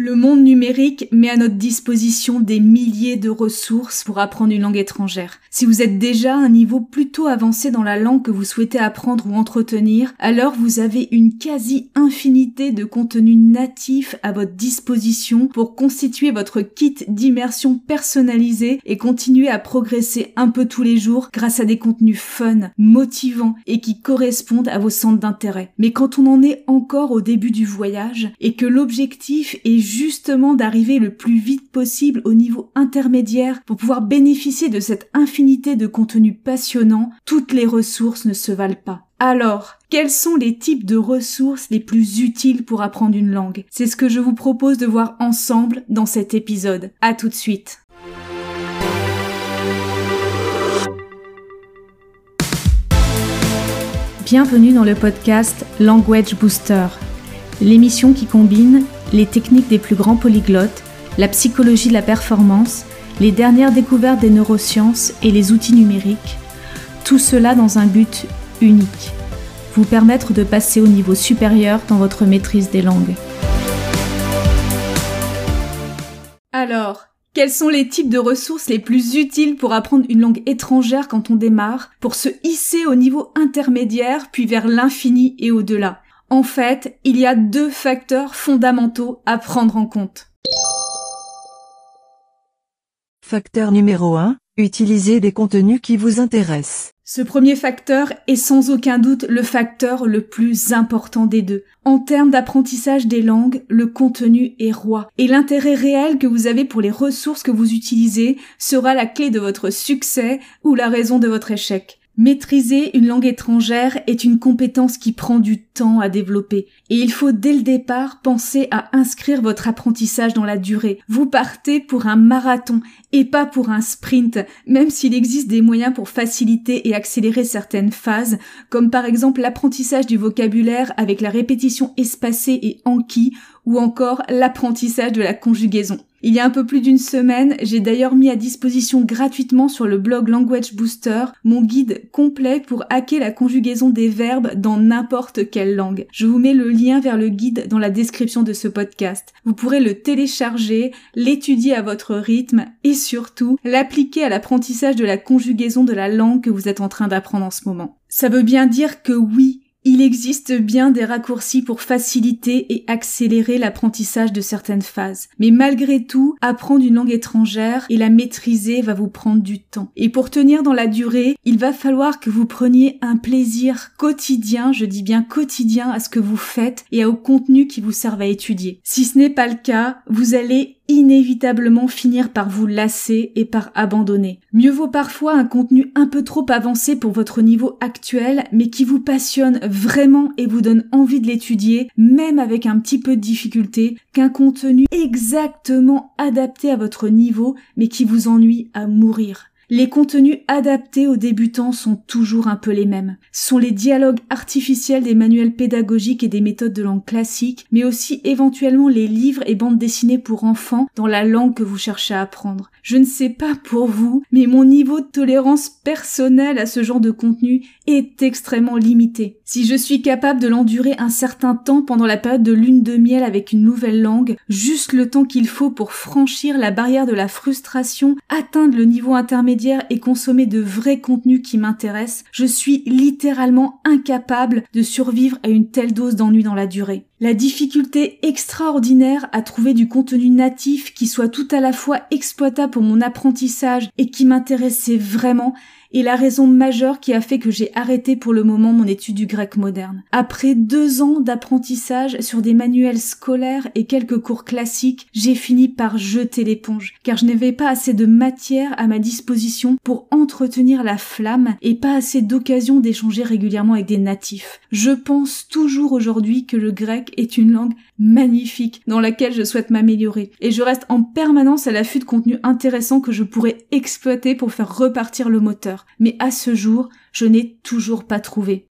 Le monde numérique met à notre disposition des milliers de ressources pour apprendre une langue étrangère. Si vous êtes déjà à un niveau plutôt avancé dans la langue que vous souhaitez apprendre ou entretenir, alors vous avez une quasi-infinité de contenus natifs à votre disposition pour constituer votre kit d'immersion personnalisé et continuer à progresser un peu tous les jours grâce à des contenus fun, motivants et qui correspondent à vos centres d'intérêt. Mais quand on en est encore au début du voyage et que l'objectif est justement d'arriver le plus vite possible au niveau intermédiaire pour pouvoir bénéficier de cette infinité de contenus passionnants, toutes les ressources ne se valent pas. Alors, quels sont les types de ressources les plus utiles pour apprendre une langue? C'est ce que je vous propose de voir ensemble dans cet épisode. À tout de suite. Bienvenue dans le podcast Language Booster, l'émission qui combine les techniques des plus grands polyglottes, la psychologie de la performance, les dernières découvertes des neurosciences et les outils numériques, tout cela dans un but unique, vous permettre de passer au niveau supérieur dans votre maîtrise des langues. Alors, quels sont les types de ressources les plus utiles pour apprendre une langue étrangère quand on démarre, pour se hisser au niveau intermédiaire puis vers l'infini et au-delà? En fait, il y a deux facteurs fondamentaux à prendre en compte. Facteur numéro 1. Utilisez des contenus qui vous intéressent. Ce premier facteur est sans aucun doute le facteur le plus important des deux. En termes d'apprentissage des langues, le contenu est roi. Et l'intérêt réel que vous avez pour les ressources que vous utilisez sera la clé de votre succès ou la raison de votre échec. Maîtriser une langue étrangère est une compétence qui prend du temps à développer et il faut dès le départ penser à inscrire votre apprentissage dans la durée. Vous partez pour un marathon et pas pour un sprint, même s'il existe des moyens pour faciliter et accélérer certaines phases, comme par exemple l'apprentissage du vocabulaire avec la répétition espacée et enquis ou encore l'apprentissage de la conjugaison. Il y a un peu plus d'une semaine, j'ai d'ailleurs mis à disposition gratuitement sur le blog Language Booster mon guide complet pour hacker la conjugaison des verbes dans n'importe quelle langue. Je vous mets le lien vers le guide dans la description de ce podcast. Vous pourrez le télécharger, l'étudier à votre rythme et surtout l'appliquer à l'apprentissage de la conjugaison de la langue que vous êtes en train d'apprendre en ce moment. Ça veut bien dire que oui, il existe bien des raccourcis pour faciliter et accélérer l'apprentissage de certaines phases. Mais malgré tout, apprendre une langue étrangère et la maîtriser va vous prendre du temps. Et pour tenir dans la durée, il va falloir que vous preniez un plaisir quotidien, je dis bien quotidien, à ce que vous faites et au contenu qui vous servent à étudier. Si ce n'est pas le cas, vous allez inévitablement finir par vous lasser et par abandonner. Mieux vaut parfois un contenu un peu trop avancé pour votre niveau actuel, mais qui vous passionne vraiment et vous donne envie de l'étudier, même avec un petit peu de difficulté, qu'un contenu exactement adapté à votre niveau, mais qui vous ennuie à mourir. Les contenus adaptés aux débutants sont toujours un peu les mêmes. Ce sont les dialogues artificiels des manuels pédagogiques et des méthodes de langue classique, mais aussi éventuellement les livres et bandes dessinées pour enfants dans la langue que vous cherchez à apprendre. Je ne sais pas pour vous, mais mon niveau de tolérance personnelle à ce genre de contenu est extrêmement limité. Si je suis capable de l'endurer un certain temps pendant la période de lune de miel avec une nouvelle langue, juste le temps qu'il faut pour franchir la barrière de la frustration, atteindre le niveau intermédiaire et consommer de vrais contenus qui m'intéressent, je suis littéralement incapable de survivre à une telle dose d'ennui dans la durée. La difficulté extraordinaire à trouver du contenu natif qui soit tout à la fois exploitable pour mon apprentissage et qui m'intéressait vraiment est la raison majeure qui a fait que j'ai arrêté pour le moment mon étude du grec moderne. Après deux ans d'apprentissage sur des manuels scolaires et quelques cours classiques, j'ai fini par jeter l'éponge, car je n'avais pas assez de matière à ma disposition pour entretenir la flamme et pas assez d'occasion d'échanger régulièrement avec des natifs. Je pense toujours aujourd'hui que le grec est une langue magnifique dans laquelle je souhaite m'améliorer et je reste en permanence à l'affût de contenu intéressant que je pourrais exploiter pour faire repartir le moteur. Mais à ce jour, je n'ai toujours pas trouvé.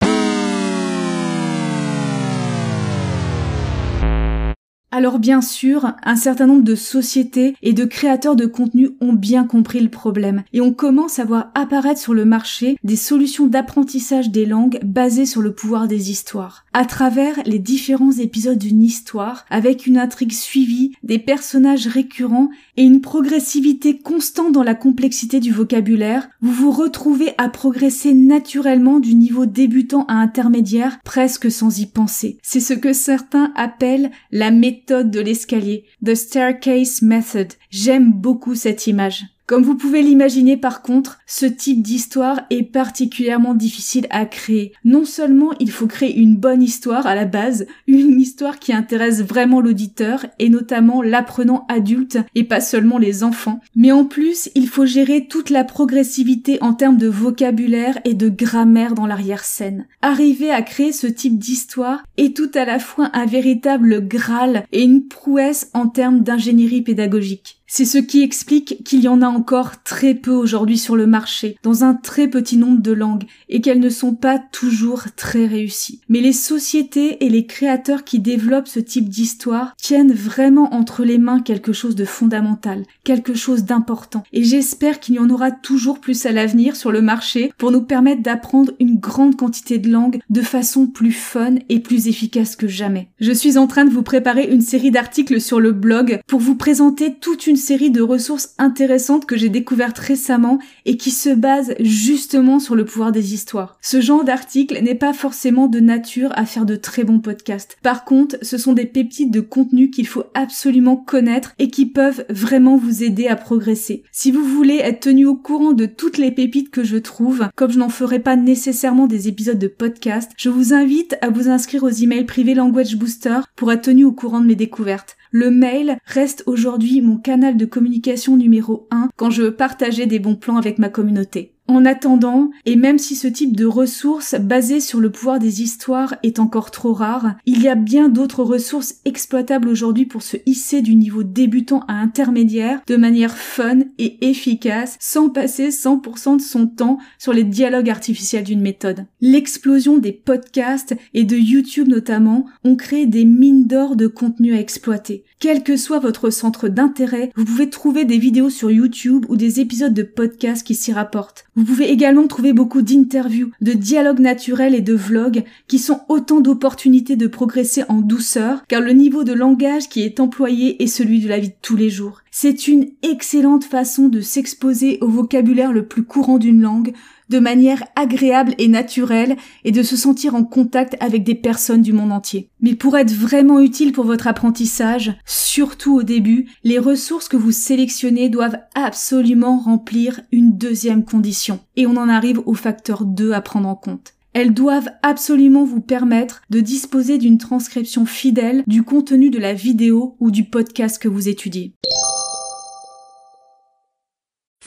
Alors bien sûr, un certain nombre de sociétés et de créateurs de contenu ont bien compris le problème et on commence à voir apparaître sur le marché des solutions d'apprentissage des langues basées sur le pouvoir des histoires. À travers les différents épisodes d'une histoire, avec une intrigue suivie, des personnages récurrents et une progressivité constante dans la complexité du vocabulaire, vous vous retrouvez à progresser naturellement du niveau débutant à intermédiaire presque sans y penser. C'est ce que certains appellent la méthode de l'escalier, the staircase method. J'aime beaucoup cette image. Comme vous pouvez l'imaginer par contre, ce type d'histoire est particulièrement difficile à créer. Non seulement il faut créer une bonne histoire à la base, une histoire qui intéresse vraiment l'auditeur et notamment l'apprenant adulte et pas seulement les enfants, mais en plus il faut gérer toute la progressivité en termes de vocabulaire et de grammaire dans l'arrière-scène. Arriver à créer ce type d'histoire est tout à la fois un véritable graal et une prouesse en termes d'ingénierie pédagogique. C'est ce qui explique qu'il y en a encore très peu aujourd'hui sur le marché, dans un très petit nombre de langues, et qu'elles ne sont pas toujours très réussies. Mais les sociétés et les créateurs qui développent ce type d'histoire tiennent vraiment entre les mains quelque chose de fondamental, quelque chose d'important. Et j'espère qu'il y en aura toujours plus à l'avenir sur le marché pour nous permettre d'apprendre une grande quantité de langues de façon plus fun et plus efficace que jamais. Je suis en train de vous préparer une série d'articles sur le blog pour vous présenter toute une série de ressources intéressantes que j'ai découvertes récemment et qui se basent justement sur le pouvoir des histoires. Ce genre d'article n'est pas forcément de nature à faire de très bons podcasts. Par contre, ce sont des pépites de contenu qu'il faut absolument connaître et qui peuvent vraiment vous aider à progresser. Si vous voulez être tenu au courant de toutes les pépites que je trouve, comme je n'en ferai pas nécessairement des épisodes de podcast, je vous invite à vous inscrire aux emails privés Language Booster pour être tenu au courant de mes découvertes. Le mail reste aujourd'hui mon canal de communication numéro 1 quand je veux partager des bons plans avec ma communauté. En attendant, et même si ce type de ressources basées sur le pouvoir des histoires est encore trop rare, il y a bien d'autres ressources exploitables aujourd'hui pour se hisser du niveau débutant à intermédiaire de manière fun et efficace sans passer 100% de son temps sur les dialogues artificiels d'une méthode. L'explosion des podcasts et de YouTube notamment ont créé des mines d'or de contenu à exploiter. Quel que soit votre centre d'intérêt, vous pouvez trouver des vidéos sur YouTube ou des épisodes de podcasts qui s'y rapportent. Vous pouvez également trouver beaucoup d'interviews, de dialogues naturels et de vlogs qui sont autant d'opportunités de progresser en douceur car le niveau de langage qui est employé est celui de la vie de tous les jours. C'est une excellente façon de s'exposer au vocabulaire le plus courant d'une langue, de manière agréable et naturelle et de se sentir en contact avec des personnes du monde entier. Mais pour être vraiment utile pour votre apprentissage, surtout au début, les ressources que vous sélectionnez doivent absolument remplir une deuxième condition. Et on en arrive au facteur 2 à prendre en compte. Elles doivent absolument vous permettre de disposer d'une transcription fidèle du contenu de la vidéo ou du podcast que vous étudiez.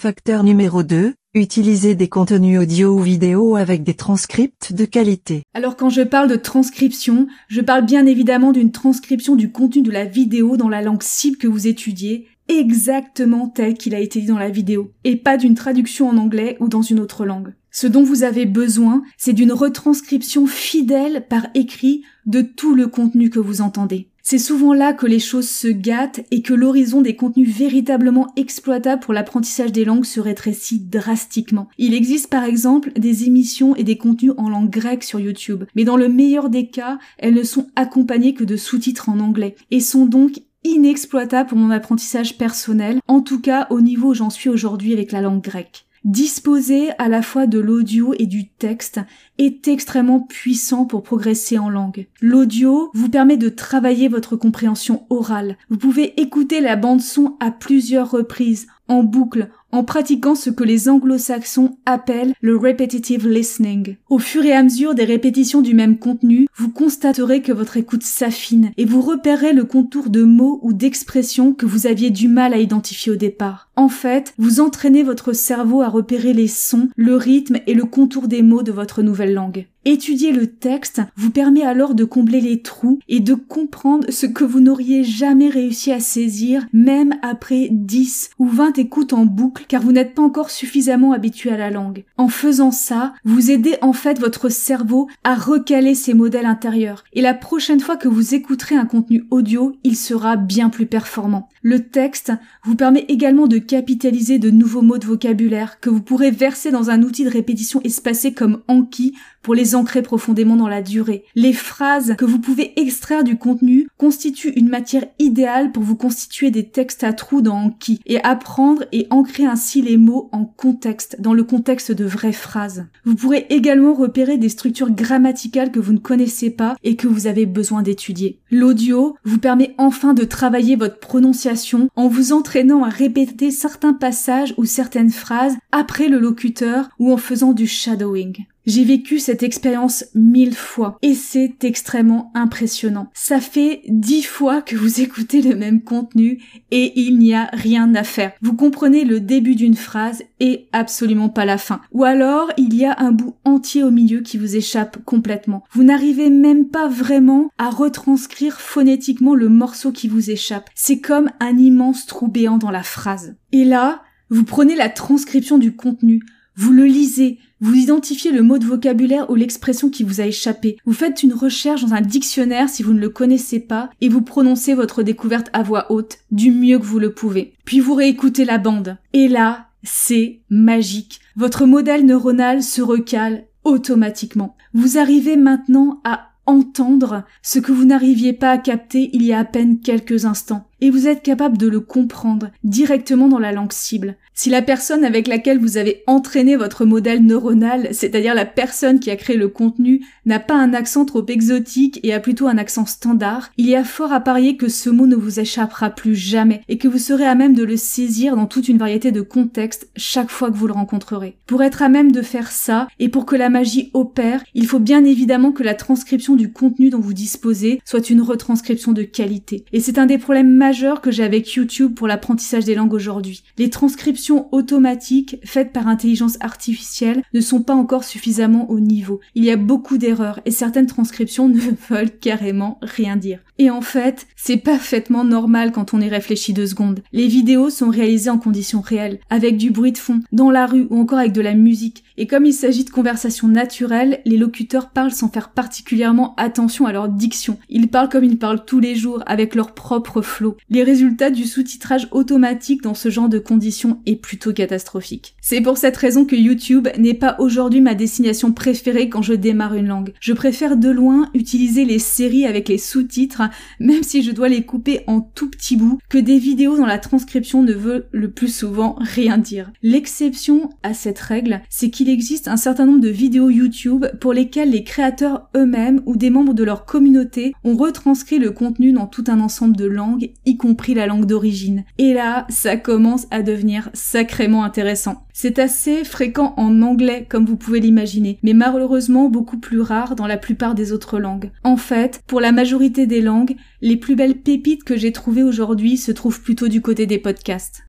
Facteur numéro 2, Utilisez des contenus audio ou vidéo avec des transcripts de qualité. Alors quand je parle de transcription, je parle bien évidemment d'une transcription du contenu de la vidéo dans la langue cible que vous étudiez, exactement tel qu'il a été dit dans la vidéo, et pas d'une traduction en anglais ou dans une autre langue. Ce dont vous avez besoin, c'est d'une retranscription fidèle par écrit de tout le contenu que vous entendez. C'est souvent là que les choses se gâtent et que l'horizon des contenus véritablement exploitables pour l'apprentissage des langues se rétrécit drastiquement. Il existe par exemple des émissions et des contenus en langue grecque sur YouTube, mais dans le meilleur des cas, elles ne sont accompagnées que de sous-titres en anglais et sont donc inexploitables pour mon apprentissage personnel, en tout cas au niveau où j'en suis aujourd'hui avec la langue grecque. Disposer à la fois de l'audio et du texte est extrêmement puissant pour progresser en langue. L'audio vous permet de travailler votre compréhension orale. Vous pouvez écouter la bande son à plusieurs reprises, en boucle, en pratiquant ce que les anglo-saxons appellent le repetitive listening. Au fur et à mesure des répétitions du même contenu, vous constaterez que votre écoute s'affine et vous repérez le contour de mots ou d'expressions que vous aviez du mal à identifier au départ. En fait, vous entraînez votre cerveau à repérer les sons, le rythme et le contour des mots de votre nouvelle langue. Étudier le texte vous permet alors de combler les trous et de comprendre ce que vous n'auriez jamais réussi à saisir même après 10 ou 20 écoutes en boucle car vous n'êtes pas encore suffisamment habitué à la langue. En faisant ça, vous aidez en fait votre cerveau à recaler ses modèles intérieurs et la prochaine fois que vous écouterez un contenu audio, il sera bien plus performant. Le texte vous permet également de capitaliser de nouveaux mots de vocabulaire que vous pourrez verser dans un outil de répétition espacée comme Anki pour les ancrer profondément dans la durée. Les phrases que vous pouvez extraire du contenu constituent une matière idéale pour vous constituer des textes à trous dans Anki et apprendre et ancrer ainsi les mots en contexte, dans le contexte de vraies phrases. Vous pourrez également repérer des structures grammaticales que vous ne connaissez pas et que vous avez besoin d'étudier. L'audio vous permet enfin de travailler votre prononciation en vous entraînant à répéter certains passages ou certaines phrases après le locuteur ou en faisant du shadowing. J'ai vécu cette expérience mille fois et c'est extrêmement impressionnant. Ça fait dix fois que vous écoutez le même contenu et il n'y a rien à faire. Vous comprenez le début d'une phrase et absolument pas la fin. Ou alors il y a un bout entier au milieu qui vous échappe complètement. Vous n'arrivez même pas vraiment à retranscrire phonétiquement le morceau qui vous échappe. C'est comme un immense trou béant dans la phrase. Et là, vous prenez la transcription du contenu, vous le lisez, vous identifiez le mot de vocabulaire ou l'expression qui vous a échappé. Vous faites une recherche dans un dictionnaire si vous ne le connaissez pas et vous prononcez votre découverte à voix haute du mieux que vous le pouvez. Puis vous réécoutez la bande. Et là, c'est magique. Votre modèle neuronal se recale automatiquement. Vous arrivez maintenant à entendre ce que vous n'arriviez pas à capter il y a à peine quelques instants et vous êtes capable de le comprendre directement dans la langue cible. Si la personne avec laquelle vous avez entraîné votre modèle neuronal, c'est-à-dire la personne qui a créé le contenu, n'a pas un accent trop exotique et a plutôt un accent standard, il y a fort à parier que ce mot ne vous échappera plus jamais et que vous serez à même de le saisir dans toute une variété de contextes chaque fois que vous le rencontrerez. Pour être à même de faire ça et pour que la magie opère, il faut bien évidemment que la transcription du contenu dont vous disposez soit une retranscription de qualité. Et c'est un des problèmes que j'ai avec YouTube pour l'apprentissage des langues aujourd'hui. Les transcriptions automatiques faites par intelligence artificielle ne sont pas encore suffisamment au niveau. Il y a beaucoup d'erreurs et certaines transcriptions ne veulent carrément rien dire. Et en fait, c'est parfaitement normal quand on y réfléchit deux secondes. Les vidéos sont réalisées en conditions réelles, avec du bruit de fond, dans la rue ou encore avec de la musique. Et comme il s'agit de conversations naturelles, les locuteurs parlent sans faire particulièrement attention à leur diction. Ils parlent comme ils parlent tous les jours, avec leur propre flot. Les résultats du sous-titrage automatique dans ce genre de conditions est plutôt catastrophique. C'est pour cette raison que YouTube n'est pas aujourd'hui ma destination préférée quand je démarre une langue. Je préfère de loin utiliser les séries avec les sous-titres même si je dois les couper en tout petits bouts, que des vidéos dans la transcription ne veulent le plus souvent rien dire. L'exception à cette règle, c'est qu'il existe un certain nombre de vidéos YouTube pour lesquelles les créateurs eux-mêmes ou des membres de leur communauté ont retranscrit le contenu dans tout un ensemble de langues, y compris la langue d'origine. Et là, ça commence à devenir sacrément intéressant. C'est assez fréquent en anglais, comme vous pouvez l'imaginer, mais malheureusement beaucoup plus rare dans la plupart des autres langues. En fait, pour la majorité des langues, les plus belles pépites que j'ai trouvées aujourd'hui se trouvent plutôt du côté des podcasts.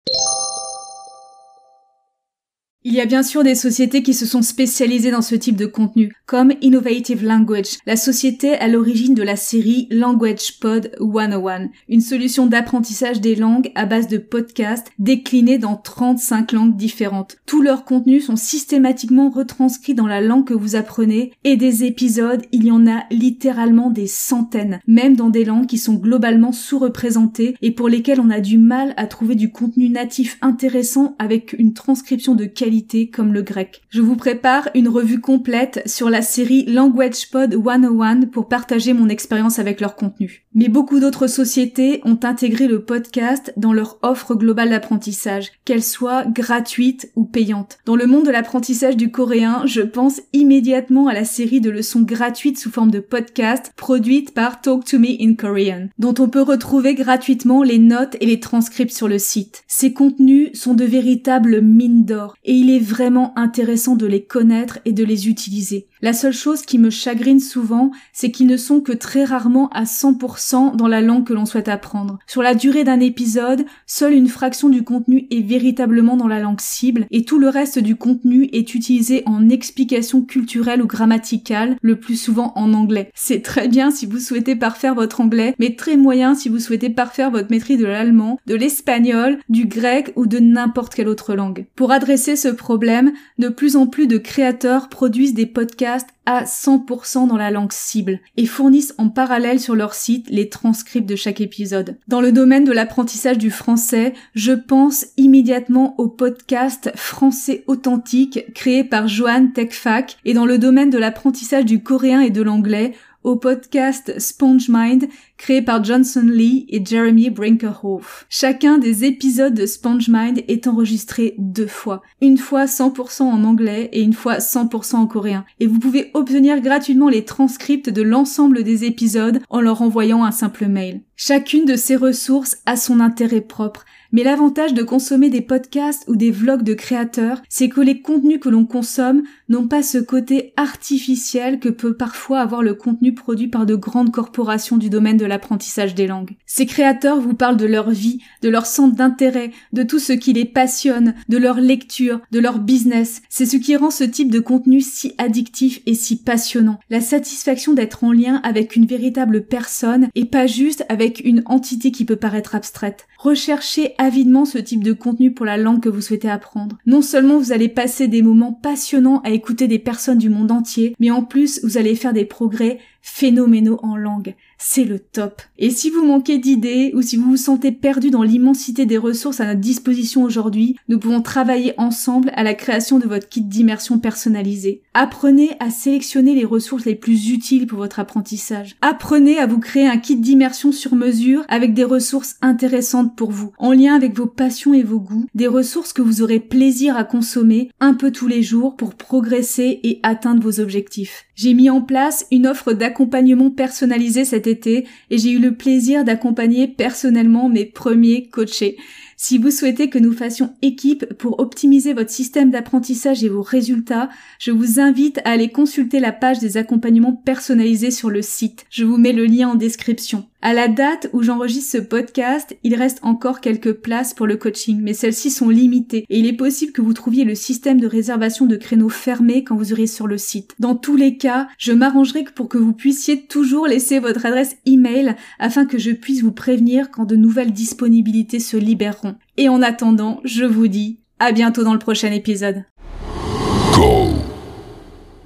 Il y a bien sûr des sociétés qui se sont spécialisées dans ce type de contenu, comme Innovative Language, la société à l'origine de la série Language Pod 101, une solution d'apprentissage des langues à base de podcasts déclinés dans 35 langues différentes. Tous leurs contenus sont systématiquement retranscrits dans la langue que vous apprenez et des épisodes, il y en a littéralement des centaines, même dans des langues qui sont globalement sous-représentées et pour lesquelles on a du mal à trouver du contenu natif intéressant avec une transcription de qualité comme le grec. Je vous prépare une revue complète sur la série Language Pod 101 pour partager mon expérience avec leur contenu. Mais beaucoup d'autres sociétés ont intégré le podcast dans leur offre globale d'apprentissage, qu'elle soit gratuite ou payante. Dans le monde de l'apprentissage du coréen, je pense immédiatement à la série de leçons gratuites sous forme de podcast produite par Talk to Me in Korean, dont on peut retrouver gratuitement les notes et les transcripts sur le site. Ces contenus sont de véritables mines d'or et il est vraiment intéressant de les connaître et de les utiliser. La seule chose qui me chagrine souvent, c'est qu'ils ne sont que très rarement à 100% dans la langue que l'on souhaite apprendre. Sur la durée d'un épisode, seule une fraction du contenu est véritablement dans la langue cible et tout le reste du contenu est utilisé en explication culturelle ou grammaticale, le plus souvent en anglais. C'est très bien si vous souhaitez parfaire votre anglais, mais très moyen si vous souhaitez parfaire votre maîtrise de l'allemand, de l'espagnol, du grec ou de n'importe quelle autre langue. Pour adresser ce problème, de plus en plus de créateurs produisent des podcasts à 100% dans la langue cible et fournissent en parallèle sur leur site les transcripts de chaque épisode. Dans le domaine de l'apprentissage du français, je pense immédiatement au podcast Français authentique créé par Joanne Techfac et dans le domaine de l'apprentissage du coréen et de l'anglais, au podcast SpongeMind créé par Johnson Lee et Jeremy Brinkerhoff. Chacun des épisodes de SpongeMind est enregistré deux fois, une fois 100% en anglais et une fois 100% en coréen. Et vous pouvez obtenir gratuitement les transcripts de l'ensemble des épisodes en leur envoyant un simple mail. Chacune de ces ressources a son intérêt propre, mais l'avantage de consommer des podcasts ou des vlogs de créateurs, c'est que les contenus que l'on consomme n'ont pas ce côté artificiel que peut parfois avoir le contenu produit par de grandes corporations du domaine de l'apprentissage des langues. Ces créateurs vous parlent de leur vie, de leur centre d'intérêt, de tout ce qui les passionne, de leur lecture, de leur business. C'est ce qui rend ce type de contenu si addictif et si passionnant. La satisfaction d'être en lien avec une véritable personne et pas juste avec une entité qui peut paraître abstraite. Recherchez avidement ce type de contenu pour la langue que vous souhaitez apprendre. Non seulement vous allez passer des moments passionnants écouter des personnes du monde entier, mais en plus vous allez faire des progrès phénoménaux en langue. C'est le top. Et si vous manquez d'idées ou si vous vous sentez perdu dans l'immensité des ressources à notre disposition aujourd'hui, nous pouvons travailler ensemble à la création de votre kit d'immersion personnalisé. Apprenez à sélectionner les ressources les plus utiles pour votre apprentissage. Apprenez à vous créer un kit d'immersion sur mesure avec des ressources intéressantes pour vous, en lien avec vos passions et vos goûts, des ressources que vous aurez plaisir à consommer un peu tous les jours pour progresser et atteindre vos objectifs. J'ai mis en place une offre d'accompagnement personnalisé cet et j'ai eu le plaisir d'accompagner personnellement mes premiers coachés. Si vous souhaitez que nous fassions équipe pour optimiser votre système d'apprentissage et vos résultats, je vous invite à aller consulter la page des accompagnements personnalisés sur le site. Je vous mets le lien en description. À la date où j'enregistre ce podcast, il reste encore quelques places pour le coaching, mais celles-ci sont limitées et il est possible que vous trouviez le système de réservation de créneaux fermé quand vous aurez sur le site. Dans tous les cas, je m'arrangerai pour que vous puissiez toujours laisser votre adresse email afin que je puisse vous prévenir quand de nouvelles disponibilités se libéreront. Et en attendant, je vous dis à bientôt dans le prochain épisode.